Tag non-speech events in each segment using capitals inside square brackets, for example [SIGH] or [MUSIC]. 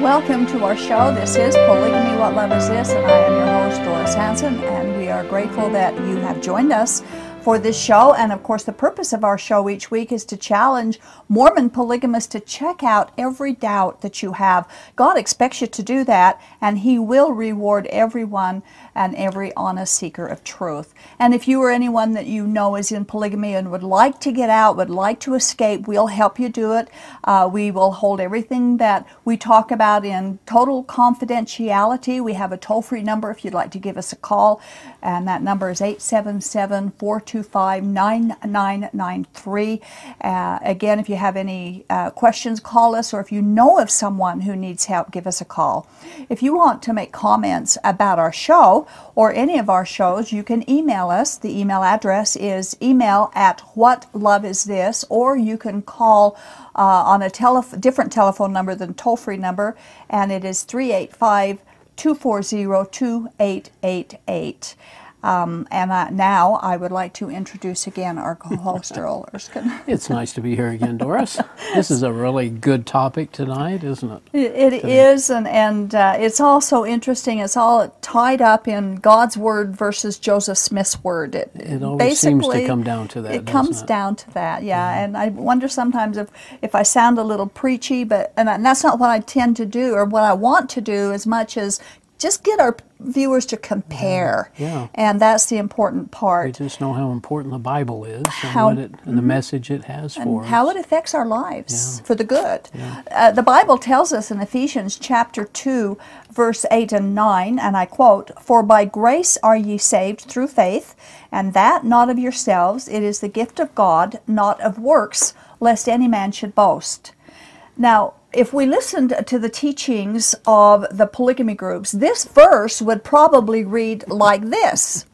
Welcome to our show. This is Polygamy What Love Is This, and I am your host, Doris Hanson, and we are grateful that you have joined us for this show. And of course, the purpose of our show each week is to challenge Mormon polygamists to check out every doubt that you have. God expects you to do that, and He will reward everyone and every honest seeker of truth. And if you or anyone that you know is in polygamy and would like to get out, would like to escape, we'll help you do it. Uh, we will hold everything that we talk about in total confidentiality. We have a toll free number if you'd like to give us a call, and that number is 877 425 9993. Uh, again, if you have any uh, questions, call us, or if you know of someone who needs help, give us a call. If you want to make comments about our show or any of our shows, you can email us. The email address is email at whatloveisthis, or you can call uh, on a tele- different telephone number than toll free number, and it is 385 240 2888. Um, and uh, now I would like to introduce again our co-host [LAUGHS] Earl Erskine. It's nice to be here again, Doris. this is a really good topic tonight, isn't it? It, it is, and and uh, it's also interesting. It's all tied up in God's word versus Joseph Smith's word. It, It always seems to come down to that. It comes it? down to that, yeah. And I wonder sometimes if if I sound a little preachy, but and, I- and that's not what I tend to do or what I want to do as much as just get our viewers to compare. Yeah. And that's the important We part. just know how important the Bible is and, How- what it, and the message it has for and how it affects our lives Yeah. for the good. Uh, the Bible tells us in Ephesians chapter 2, verse 8 and 9, and I quote, For by grace are ye saved through faith, and that not of yourselves, it is the gift of God, not of works, lest any man should boast. Now, if we listened to the teachings of the polygamy groups, this verse would probably read like this.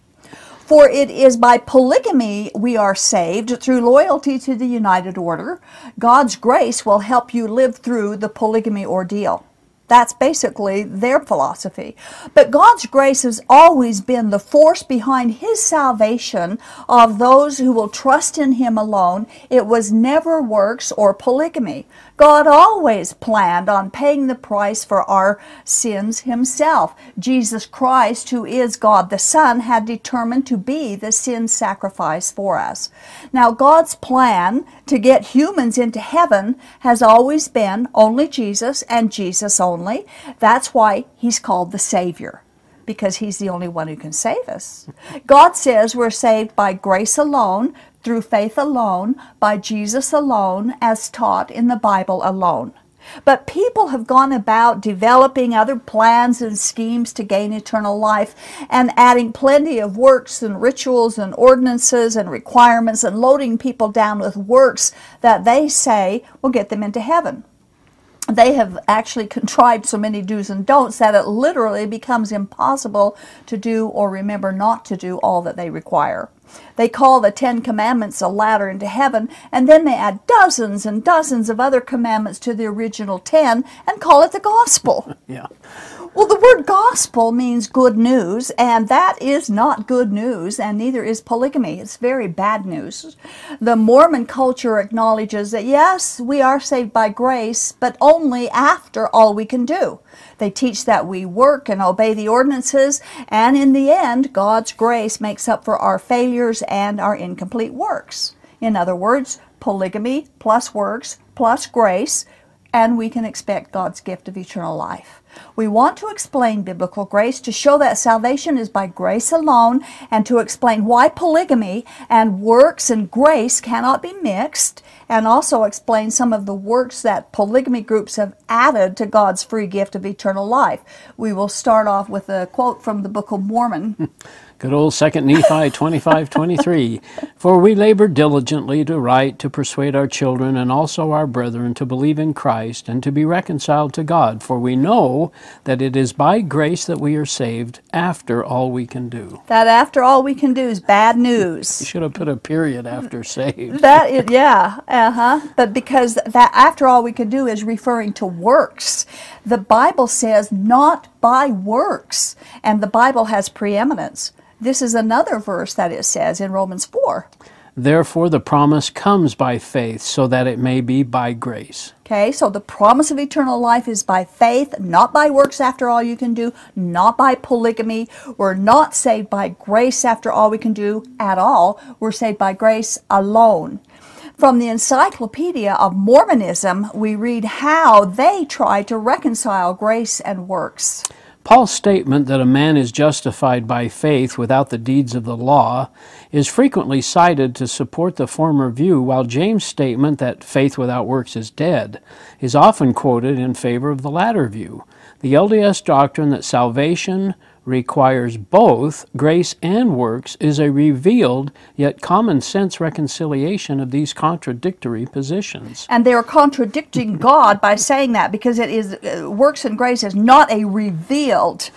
For it is by polygamy we are saved through loyalty to the United Order. God's grace will help you live through the polygamy ordeal. That's basically their philosophy. But God's grace has always been the force behind His salvation of those who will trust in Him alone. It was never works or polygamy. God always planned on paying the price for our sins Himself. Jesus Christ, who is God the Son, had determined to be the sin sacrifice for us. Now, God's plan to get humans into heaven has always been only Jesus and Jesus only. That's why He's called the Savior because he's the only one who can save us. God says we're saved by grace alone, through faith alone, by Jesus alone, as taught in the Bible alone. But people have gone about developing other plans and schemes to gain eternal life and adding plenty of works and rituals and ordinances and requirements and loading people down with works that they say will get them into heaven they have actually contrived so many do's and don'ts that it literally becomes impossible to do or remember not to do all that they require. They call the Ten Commandments a ladder into heaven, and then they add dozens and dozens of other commandments to the original ten and call it the gospel. [LAUGHS] Yeah. Well, the word gospel means good news, and that is not good news, and neither is polygamy. It's very bad news. The Mormon culture acknowledges that yes, we are saved by grace, but only after all we can do. They teach that we work and obey the ordinances, and in the end, God's grace makes up for our failures and our incomplete works. In other words, polygamy plus works plus grace and we can expect God's gift of eternal life. We want to explain biblical grace to show that salvation is by grace alone and to explain why polygamy and works and grace cannot be mixed and also explain some of the works that polygamy groups have added to God's free gift of eternal life. We will start off with a quote from the Book of Mormon. [LAUGHS] Good old 2 Nephi 25 23. For we labor diligently to write, to persuade our children and also our brethren to believe in Christ and to be reconciled to God. For we know that it is by grace that we are saved after all we can do. That after all we can do is bad news. [LAUGHS] You should have put a period after saved. [LAUGHS] That is, yeah, uh huh. But because that after all we can do is referring to works. The Bible says not by works, and the Bible has preeminence. This is another verse that it says in Romans 4. Therefore, the promise comes by faith, so that it may be by grace. Okay, so the promise of eternal life is by faith, not by works after all you can do, not by polygamy. We're not saved by grace after all we can do at all. We're saved by grace alone. From the Encyclopedia of Mormonism, we read how they try to reconcile grace and works. Paul's statement that a man is justified by faith without the deeds of the law is frequently cited to support the former view, while James' statement that faith without works is dead is often quoted in favor of the latter view. The LDS doctrine that salvation requires both grace and works is a revealed yet common sense reconciliation of these contradictory positions. And they are contradicting [LAUGHS] God by saying that because it is uh, works and grace is not a revealed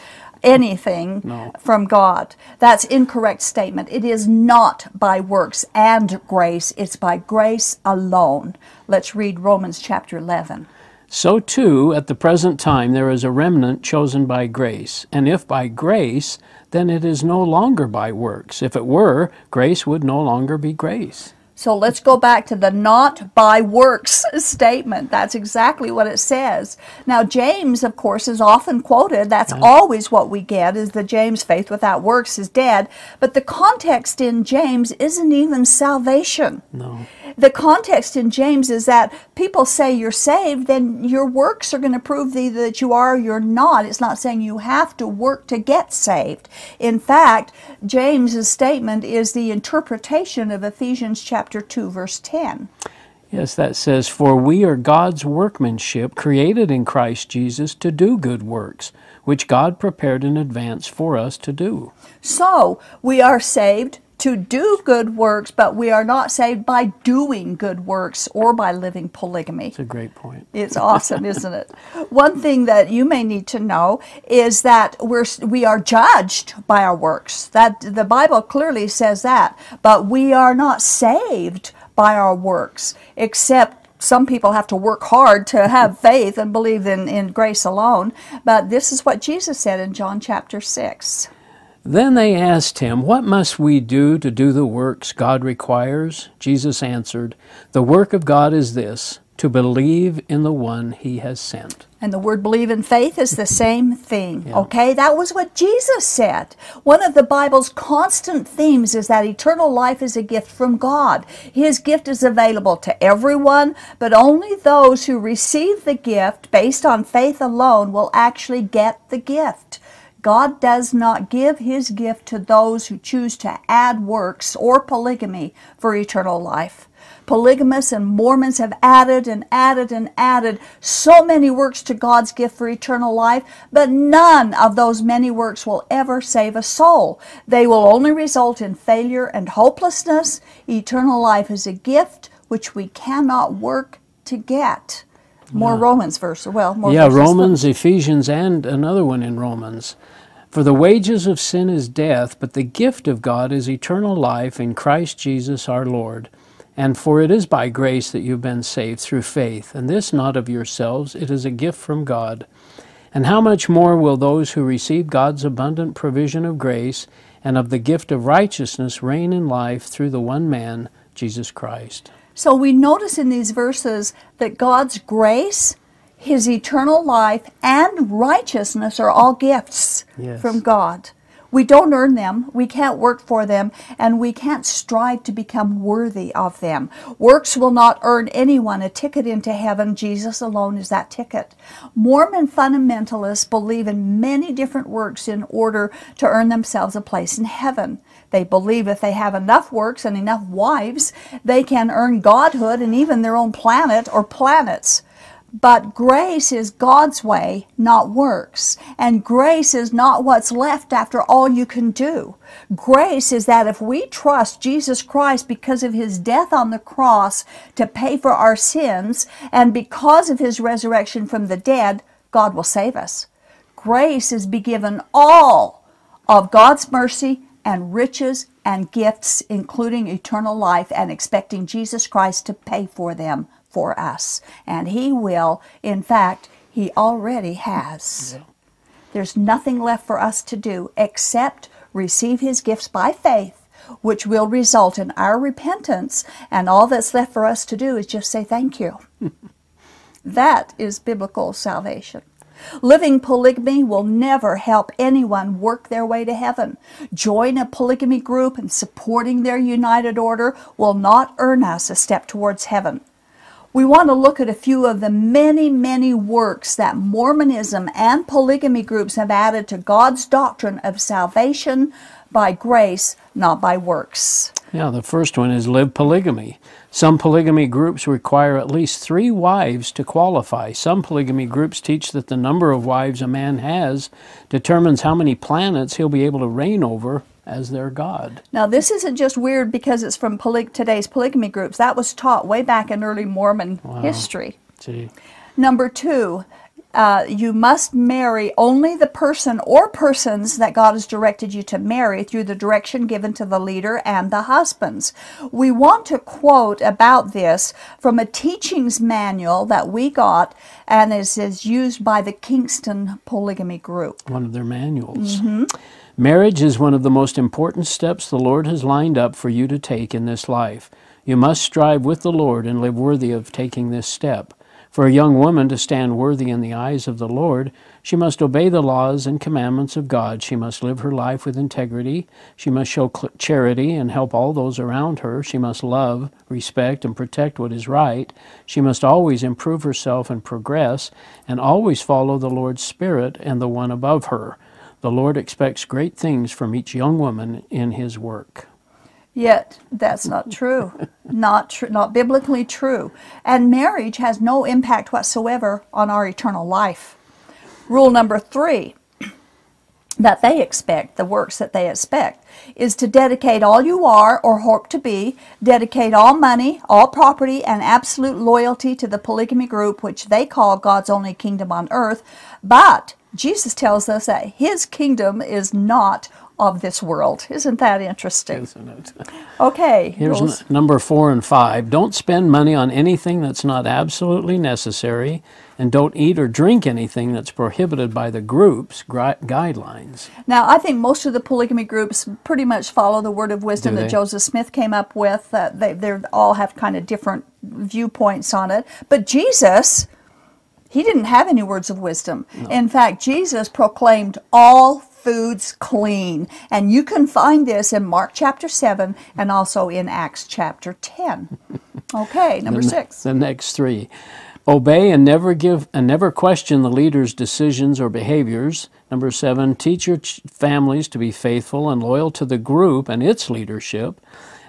anything No. from God. That's incorrect statement. It is not by works and grace, it's by grace alone. Let's read Romans chapter 11. So, too, at the present time, there is a remnant chosen by grace. And if by grace, then it is no longer by works. If it were, grace would no longer be grace. So let's go back to the not by works [LAUGHS] statement. That's exactly what it says. Now James, of course, is often quoted. That's always what we get is the James faith without works is dead. But the context in James isn't even salvation. No. The context in James is that people say you're saved, then your works are going to prove either that you are or you're not. It's not saying you have to work to get saved. In fact, James's statement is the interpretation of Ephesians chapter 2 verse 10. Yes, that says, For we are God's workmanship, created in Christ Jesus to do good works, which God prepared in advance for us to do. So, we are saved to do good works, but we are not saved by doing good works or by living polygamy. It's a great point. It's awesome, isn't it? [LAUGHS] One thing that you may need to know is that we're we are judged by our works. That the Bible clearly says that, but we are not saved by our works, except some people have to work hard to have [LAUGHS] faith and believe in, in grace alone. But this is what Jesus said in John chapter 6. Then they asked him, What must we do to do the works God requires? Jesus answered, The work of God is this, to believe in the one he has sent. And the word believe in faith is the same thing. Okay, that was what Jesus said. One of the Bible's constant themes is that eternal life is a gift from God. His gift is available to everyone, but only those who receive the gift based on faith alone will actually get the gift. God does not give his gift to those who choose to add works or polygamy for eternal life. Polygamists and Mormons have added and added and added so many works to God's gift for eternal life, but none of those many works will ever save a soul. They will only result in failure and hopelessness. Eternal life is a gift which we cannot work to get. More Romans verse. Well, more yeah. Romans, Ephesians, and another one in Romans. For the wages of sin is death, but the gift of God is eternal life in Christ Jesus our Lord. And for it is by grace that you've been saved through faith, and this not of yourselves, it is a gift from God. And how much more will those who receive God's abundant provision of grace and of the gift of righteousness reign in life through the one man, Jesus Christ? So we notice in these verses that God's grace, His eternal life, and righteousness are all gifts Yes. from God. We don't earn them, we can't work for them, and we can't strive to become worthy of them. Works will not earn anyone a ticket into heaven. Jesus alone is that ticket. Mormon fundamentalists believe in many different works in order to earn themselves a place in heaven. They believe if they have enough works and enough wives, they can earn godhood and even their own planet or planets. But grace is God's way, not works. And grace is not what's left after all you can do. Grace is that if we trust Jesus Christ because of his death on the cross to pay for our sins, and because of his resurrection from the dead, God will save us. Grace is be given all of God's mercy and riches and gifts, including eternal life, and expecting Jesus Christ to pay for them for us. And He will. In fact, He already has. Yeah. There's nothing left for us to do except receive His gifts by faith, which will result in our repentance. And all that's left for us to do is just say thank you. [LAUGHS] that is biblical salvation. Living polygamy will never help anyone work their way to heaven. Join a polygamy group and supporting their united order will not earn us a step towards heaven we want to look at a few of the many, many works that Mormonism and polygamy groups have added to God's doctrine of salvation by grace, not by works. Yeah, the first one is live polygamy. Some polygamy groups require at least three wives to qualify. Some polygamy groups teach that the number of wives a man has determines how many planets he'll be able to reign over as their God. Now, this isn't just weird because it's from poly- today's polygamy groups. That was taught way back in early Mormon wow. history. Gee. Number two, uh, you must marry only the person or persons that God has directed you to marry through the direction given to the leader and the husbands. We want to quote about this from a teachings manual that we got, and this is used by the Kingston Polygamy Group. One of their manuals. Mm-hmm. Marriage is one of the most important steps the Lord has lined up for you to take in this life. You must strive with the Lord and live worthy of taking this step. For a young woman to stand worthy in the eyes of the Lord, she must obey the laws and commandments of God. She must live her life with integrity. She must show charity and help all those around her. She must love, respect, and protect what is right. She must always improve herself and progress, and always follow the Lord's Spirit and the one above her. The Lord expects great things from each young woman in his work. Yet that's not true. [LAUGHS] not tr- not biblically true. And marriage has no impact whatsoever on our eternal life. Rule number 3 [CLEARS THROAT] that they expect, the works that they expect, is to dedicate all you are or hope to be, dedicate all money, all property, and absolute loyalty to the polygamy group, which they call God's only kingdom on earth. But Jesus tells us that his kingdom is not of this world. Isn't that interesting? Isn't? [LAUGHS] Okay. Here's n- number four and five. Don't spend money on anything that's not absolutely necessary, and don't eat or drink anything that's prohibited by the group's gri- guidelines. Now, I think most of the polygamy groups pretty much follow the word of wisdom that Joseph Smith came up with. Uh, they they all have kind of different viewpoints on it. But Jesus he didn't have any words of wisdom. No. In fact, Jesus proclaimed all foods clean. And you can find this in Mark chapter 7 and also in Acts chapter 10. [LAUGHS] Okay, number the, 6. The next 3. Obey and never give and never question the leader's decisions or behaviors. Number 7, teach your families to be faithful and loyal to the group and its leadership.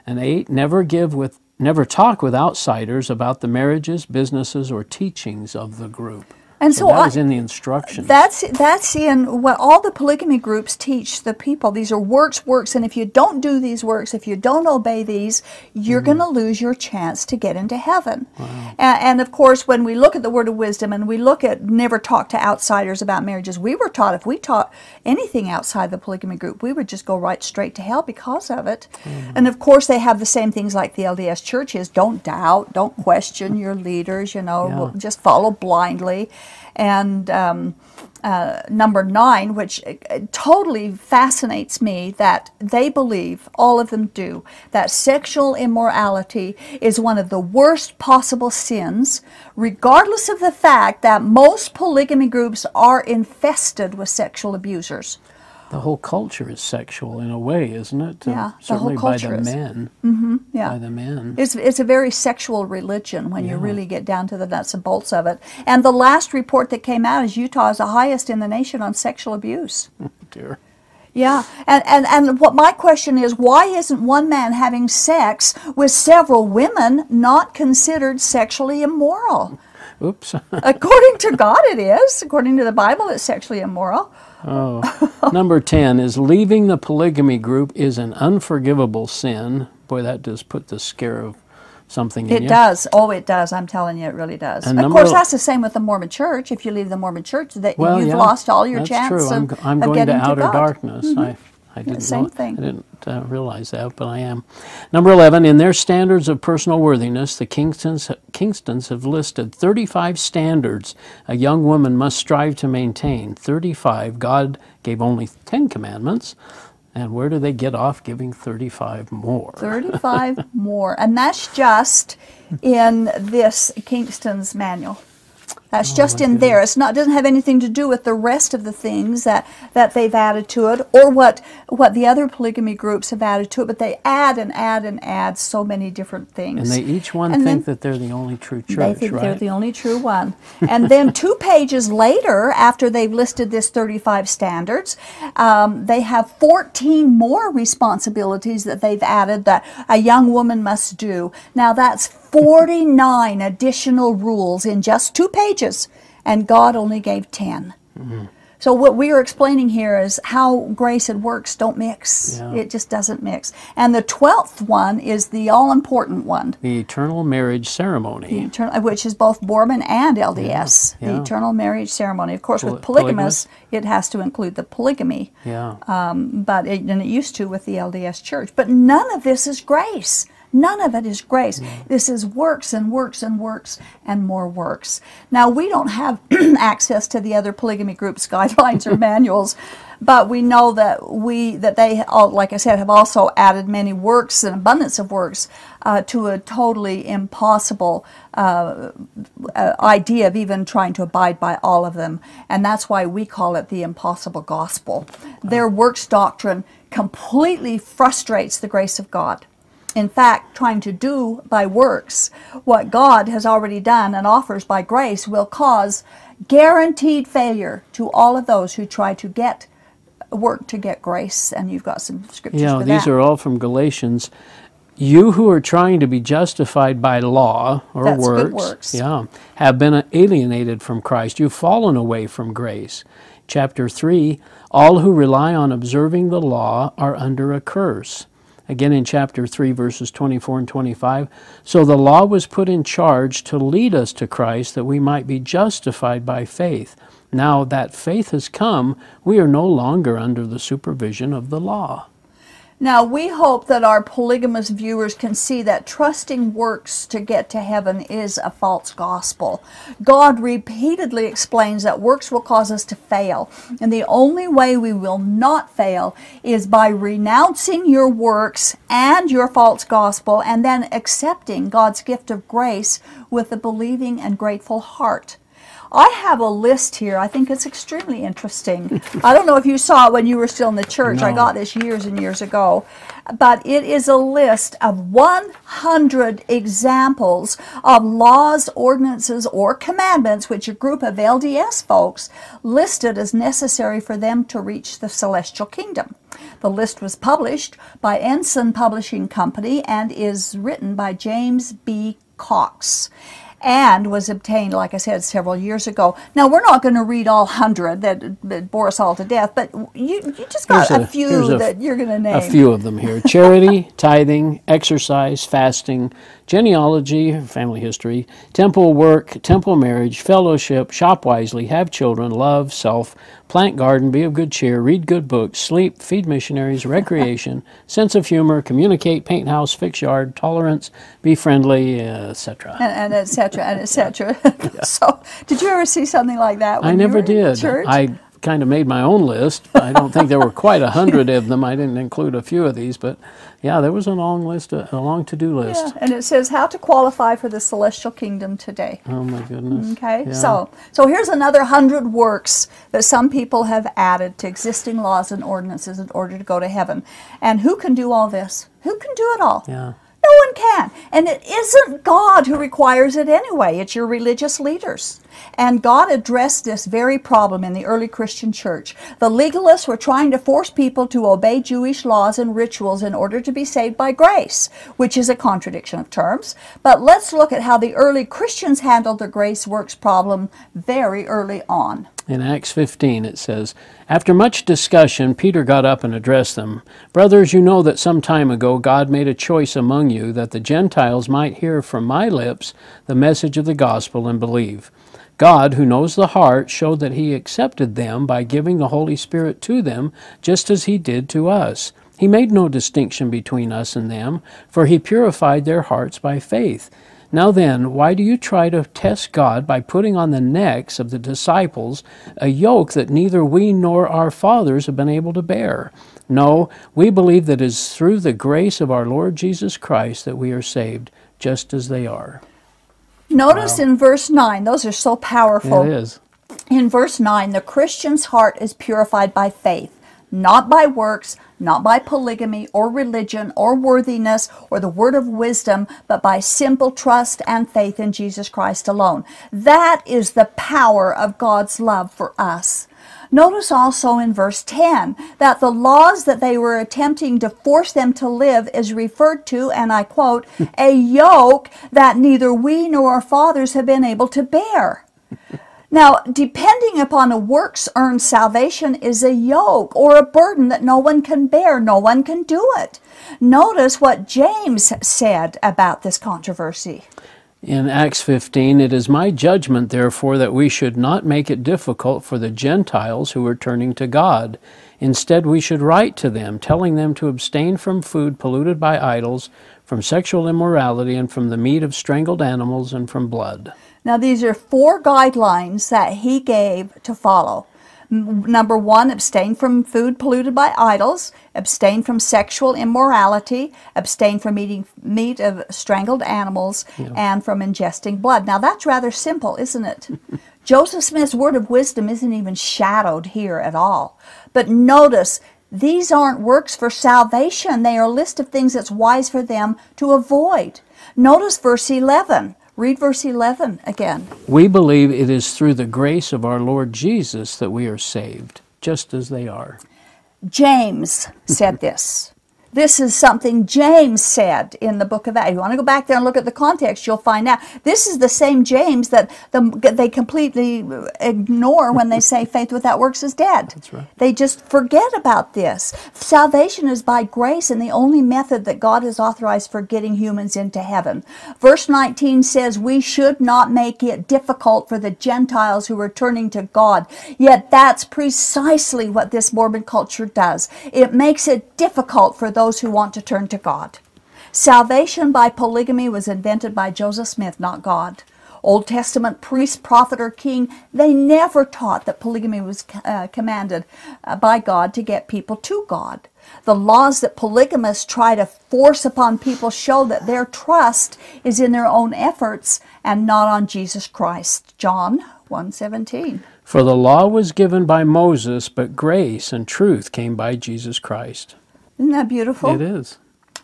And 8, never give with never talk with outsiders about the marriages, businesses, or teachings of the group. And so, so that I, is in the instructions. That's that's in what all the polygamy groups teach the people. These are works, works, and if you don't do these works, if you don't obey these, you're mm. going to lose your chance to get into heaven. Wow. And, and, of course, when we look at the word of wisdom and we look at never talk to outsiders about marriages, we were taught if we taught anything outside the polygamy group, we would just go right straight to hell because of it. Mm. And of course, they have the same things like the LDS churches: don't doubt, don't question your leaders. You know, yeah. just follow blindly and um, uh, number nine, which uh, totally fascinates me that they believe, all of them do, that sexual immorality is one of the worst possible sins, regardless of the fact that most polygamy groups are infested with sexual abusers. The whole culture is sexual in a way, isn't it? Yeah, the certainly whole by culture the is. men. Mm-hmm, yeah. By the men. It's, it's a very sexual religion when you really get down to the nuts and bolts of it. And the last report that came out is Utah is the highest in the nation on sexual abuse. [LAUGHS] Oh, dear. Yeah, and, and, and what my question is why isn't one man having sex with several women not considered sexually immoral? Oops. [LAUGHS] According to God, it is. According to the Bible, it's sexually immoral. Oh. Number 10 is leaving the polygamy group is an unforgivable sin. Boy, that does put the scare of something in It you. does. Oh, it does. I'm telling you, it really does. And of course, that's the same with the Mormon Church. If you leave the Mormon Church, that Well, you've yeah, lost all your that's chance true. I'm, of, g- I'm of going to outer God. darkness. I, mm-hmm. I didn't same know, thing. I didn't uh, realize that, but I am. Number 11, in their standards of personal worthiness, the Kingstons, Kingstons have listed 35 standards a young woman must strive to maintain. 35. God gave only 10 commandments. And where do they get off giving 35 more? 35 [LAUGHS] more. And that's just in this Kingston's manual. That's just in there. It's not doesn't have anything to do with the rest of the things that, that they've added to it or what what the other polygamy groups have added to it, but they add and add and add so many different things. And they each one And think then- that they're the only true church, they think right? they're the only true one. And then [LAUGHS] two pages later, after they've listed this 35 standards, um, they have 14 more responsibilities that they've added that a young woman must do. Now that's 49 additional rules in just two pages, and God only gave 10. Mm-hmm. So what we are explaining here is how grace and works don't mix. Yeah. It just doesn't mix. And the 12th one is the all important one. the eternal marriage ceremony. Eternal, which is both Mormon and LDS, Yeah, yeah. the eternal marriage ceremony. Of course, Poly- with polygamous, it has to include the polygamy, Yeah. um, but it, and it used to with the LDS church. But none of this is grace. None of it is grace. This is works and works and works and more works. Now we don't have [CLEARS THROAT] access to the other polygamy groups' [LAUGHS] guidelines or manuals, but we know that we that they, all, like I said, have also added many works and abundance of works uh, to a totally impossible uh, uh, idea of even trying to abide by all of them, and that's why we call it the impossible gospel. Their works doctrine completely frustrates the grace of God in fact, trying to do by works what God has already done and offers by grace will cause guaranteed failure to all of those who try to get work to get grace. And you've got some scriptures Yeah, these are all from Galatians. You who are trying to be justified by law or That's works, works. yeah, have been alienated from Christ. You've fallen away from grace. Chapter 3 All who rely on observing the law are under a curse. Again in chapter 3, verses 24 and 25. So the law was put in charge to lead us to Christ that we might be justified by faith. Now that faith has come, we are no longer under the supervision of the law. Now, we hope that our polygamous viewers can see that trusting works to get to heaven is a false gospel. God repeatedly explains that works will cause us to fail, and the only way we will not fail is by renouncing your works and your false gospel and then accepting God's gift of grace with a believing and grateful heart. I have a list here. I think it's extremely interesting. [LAUGHS] I don't know if you saw it when you were still in the church. I got this years and years ago. But it is a list of 100 examples of laws, ordinances, or commandments which a group of LDS folks listed as necessary for them to reach the celestial kingdom. The list was published by Ensign Publishing Company and is written by James B. Cox and was obtained, like I said, several years ago. Now, we're not going to read all hundred that, that bore us all to death, but you, you just got a, a- few a- that you're going to name. A few of them here charity, [LAUGHS] tithing, exercise, fasting, genealogy, family history, temple work, temple marriage, fellowship, shop wisely, have children, love, self, plant garden, be of good cheer, read good books, sleep, feed missionaries, recreation, [LAUGHS] sense of humor, communicate, paint house, fix yard, tolerance, be friendly, etc. and, and et cetera, and et cetera. [LAUGHS] [LAUGHS] so, did you ever see something like that? When I you never did. Church? I kind of made my own list. I don't think there were quite a hundred of them. I didn't include a few of these, but yeah, there was a long list, a, long to-do list. Yeah, and it says how to qualify for the celestial kingdom today. Oh my goodness. Okay, Yeah. so so here's another hundred works that some people have added to existing laws and ordinances in order to go to heaven. And who can do all this? Who can do it all? Yeah. No one can. And it isn't God who requires it anyway, it's your religious leaders. And God addressed this very problem in the early Christian church. The legalists were trying to force people to obey Jewish laws and rituals in order to be saved by grace, which is a contradiction of terms. But let's look at how the early Christians handled the grace works problem very early on. In Acts 15, it says, After much discussion, Peter got up and addressed them. Brothers, you know that some time ago God made a choice among you that the Gentiles might hear from my lips the message of the gospel and believe. God, who knows the heart, showed that he accepted them by giving the Holy Spirit to them, just as he did to us. He made no distinction between us and them, for he purified their hearts by faith. Now then, why do you try to test God by putting on the necks of the disciples a yoke that neither we nor our fathers have been able to bear? No, we believe that it is through the grace of our Lord Jesus Christ that we are saved, just as they are. Notice in verse 9, those are so powerful. It is. In verse 9, the Christian's heart is purified by faith, not by works, not by polygamy or religion or worthiness or the word of wisdom, but by simple trust and faith in Jesus Christ alone. That is the power of God's love for us. Notice also in verse 10 that the laws that they were attempting to force them to live is referred to, and I quote, a yoke that neither we nor our fathers have been able to bear. Now, depending upon a works earned salvation is a yoke or a burden that no one can bear. No one can do it. Notice what James said about this controversy. In Acts 15, it is my judgment, therefore, that we should not make it difficult for the Gentiles who are turning to God. Instead, we should write to them, telling them to abstain from food polluted by idols, from sexual immorality, and from the meat of strangled animals, and from blood. Now, these are four guidelines that he gave to follow. Number one, abstain from food polluted by idols, abstain from sexual immorality, abstain from eating meat of strangled animals, and from ingesting blood. Now, that's rather simple, isn't it? [LAUGHS] Joseph Smith's word of wisdom isn't even shadowed here at all. But notice, these aren't works for salvation. They are a list of things that's wise for them to avoid. Notice verse 11. Read verse 11 again. We believe it is through the grace of our Lord Jesus that we are saved, just as they are. James said this. This is something James said in the book of Acts. You want to go back there and look at the context, you'll find out. This is the same James that the, they completely ignore when they say faith without works is dead. That's right. They just forget about this. Salvation is by grace and the only method that God has authorized for getting humans into heaven. Verse 19 says, We should not make it difficult for the Gentiles who are turning to God. Yet that's precisely what this Mormon culture does. It makes it difficult for those who want to turn to God. Salvation by polygamy was invented by Joseph Smith, not God. Old Testament priest, prophet, or king, they never taught that polygamy was uh, commanded uh, by God to get people to God. The laws that polygamists try to force upon people show that their trust is in their own efforts and not on Jesus Christ. John 1:17. For the law was given by Moses, but grace and truth came by Jesus Christ. Isn't that beautiful? It is.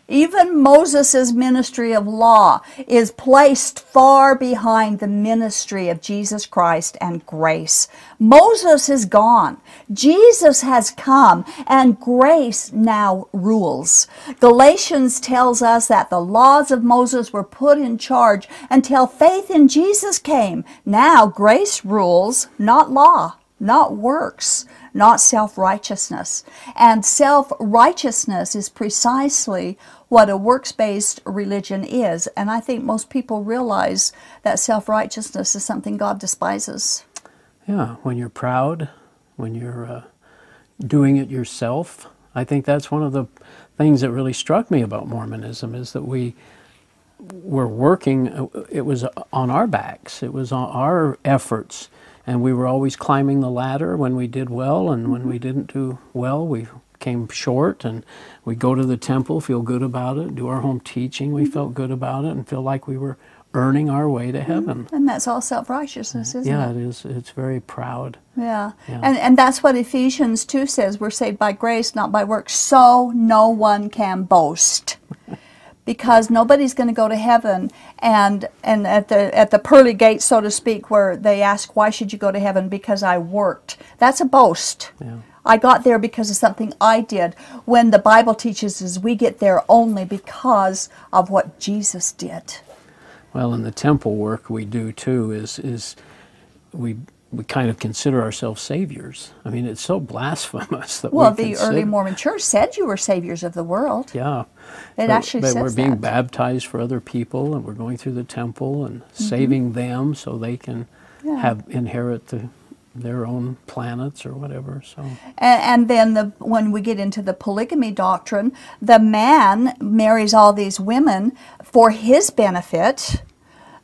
Even Moses' ministry of law is placed far behind the ministry of Jesus Christ and grace. Moses is gone. Jesus has come and grace now rules. Galatians tells us that the laws of Moses were put in charge until faith in Jesus came. Now grace rules, not law, not works not self righteousness. And self righteousness is precisely what a works based religion is. And I think most people realize that self righteousness is something God despises. Yeah, when you're proud, when you're uh, doing it yourself. I think that's one of the things that really struck me about Mormonism is that we were working, it was on our backs, it was on our efforts. And we were always climbing the ladder when we did well, and when we mm-hmm. didn't do well, we came short. And we go to the temple, feel good about it, do our home teaching, we mm-hmm. felt good about it, and feel like we were earning our way to mm-hmm. heaven. And that's all self righteousness, isn't Yeah, it? Yeah it is. It's very proud. Yeah. Yeah. And, and that's what Ephesians 2 says we're saved by grace, not by works, so no one can boast. [LAUGHS] because nobody's going to go to heaven and and at the at the pearly gates so to speak where they ask why should you go to heaven? Because I worked. That's a boast. Yeah. I got there because of something I did. When the Bible teaches us we get there only because of what Jesus did. Well, in the temple work we do too is is we we kind of consider ourselves saviors. I mean, it's so blasphemous that well we the consider, early Mormon church said you were saviors of the world Yeah. It But- actually but says we're being that. baptized for other people, and we're going through the temple and saving them so they can Mm-hmm. Yeah. have inherit the, their own planets or whatever. So And, and then the, when we get into the polygamy doctrine, the man marries all these women for his benefit,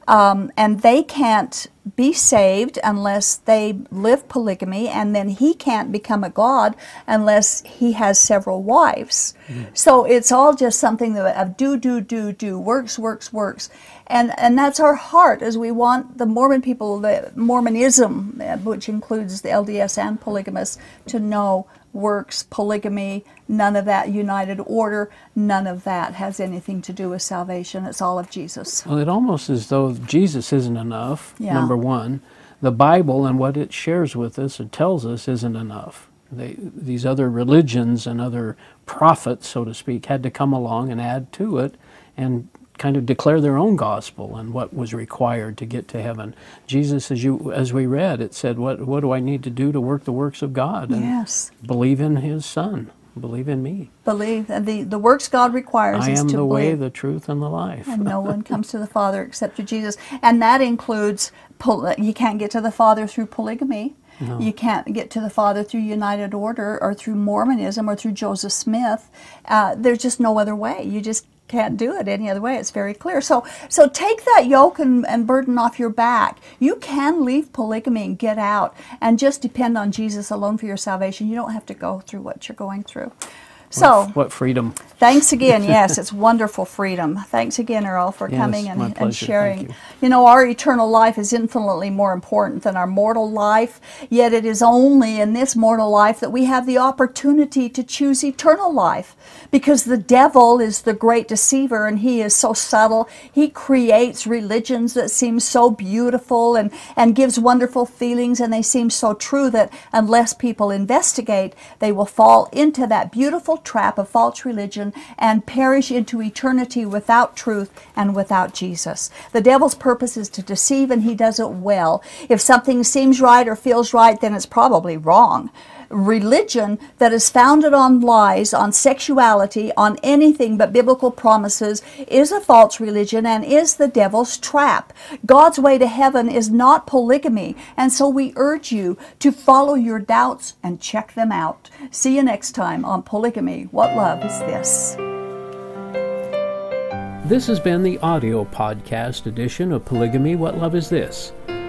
um, and they can't be saved unless they live polygamy, and then he can't become a god unless he has several wives. So it's all just something that of do, do, do, do, works, works, works. And, and that's our heart as we want the Mormon people, the Mormonism, uh, which includes the LDS and polygamists, to know works, polygamy, none of that united order, none of that has anything to do with salvation. It's all of Jesus. Well, it almost as though Jesus isn't enough, Yeah. number one. The Bible and what it shares with us and tells us isn't enough. They, these other religions and other prophets, so to speak, had to come along and add to it and kind of declare their own gospel and what was required to get to heaven. Jesus, as you as we read, it said, "What what do I need to do to work the works of God?" And Yes. believe in His Son. Believe in me. Believe and the, the works God requires I is am to the way, the truth, and the life. and no one [LAUGHS] comes to the Father except through Jesus. And that includes you can't get to the Father through polygamy. You can't get to the Father through United Order or through Mormonism or through Joseph Smith. Uh, there's just no other way. You just can't do it any other way. It's very clear. So, so take that yoke and, and burden off your back. You can leave polygamy and get out and just depend on Jesus alone for your salvation. You don't have to go through what you're going through. So, what freedom! Thanks again. [LAUGHS] Yes, it's wonderful freedom. Thanks again, Earl, for Yes, coming and, and sharing. You. You know, our eternal life is infinitely more important than our mortal life, yet it is only in this mortal life that we have the opportunity to choose eternal life. Because the devil is the great deceiver and he is so subtle. He creates religions that seem so beautiful and, and gives wonderful feelings, and they seem so true that unless people investigate, they will fall into that beautiful trap of false religion and perish into eternity without truth and without Jesus. The devil's purpose is to deceive, and he does it well. If something seems right or feels right, then it's probably wrong. Religion that is founded on lies, on sexuality, on anything but biblical promises is a false religion and is the devil's trap. God's way to heaven is not polygamy, and so we urge you to follow your doubts and check them out. See you next time on Polygamy. What love is this? This has been the audio podcast edition of Polygamy What Love Is This?